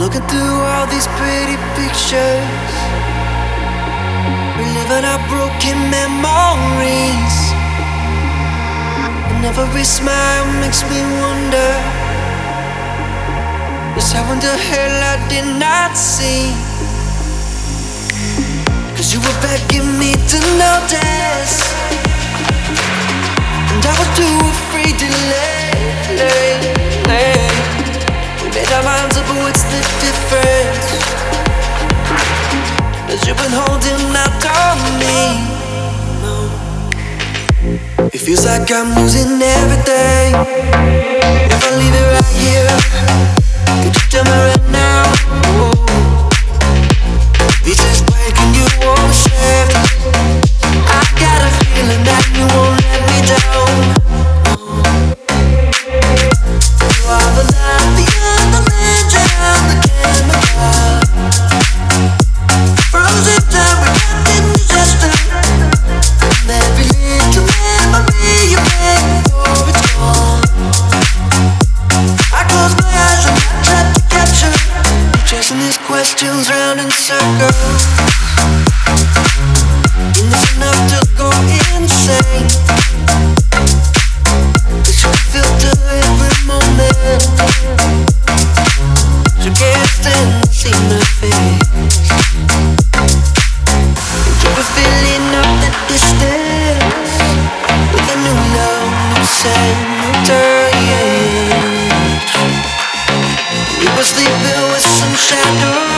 Looking through all these pretty pictures, reliving our broken memories. And every smile makes me wonder just I the hell I did not see. Cause you were begging me to notice, and I was too afraid to let. Difference? You've been holding me. It feels like I'm losing everything. If I leave it right here, could you tell me right now? Questions round in circles. And it's enough to go insane. Filter every moment. You can't stand my face. You were filling up the distance with a new love, new. We were sleeping with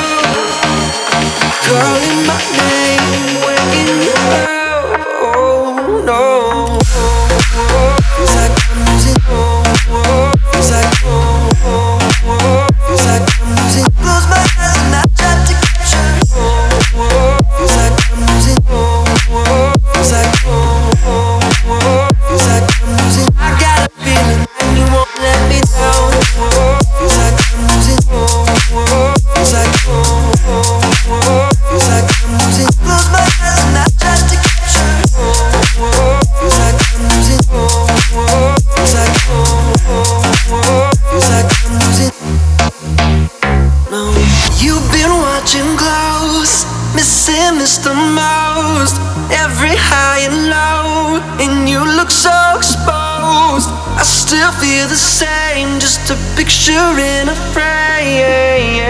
missing Mr. Most. Every high and low, and you look so exposed. I still feel the same, just a picture in a frame.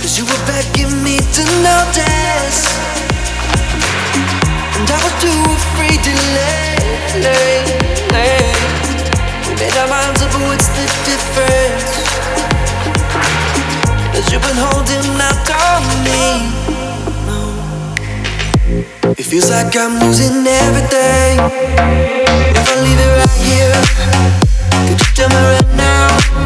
Cause you were begging me to notice. And I was too afraid to let, made our minds up, what's the difference? Been holding out on me. It feels like I'm losing everything. If I leave it right here, could you tell me right now?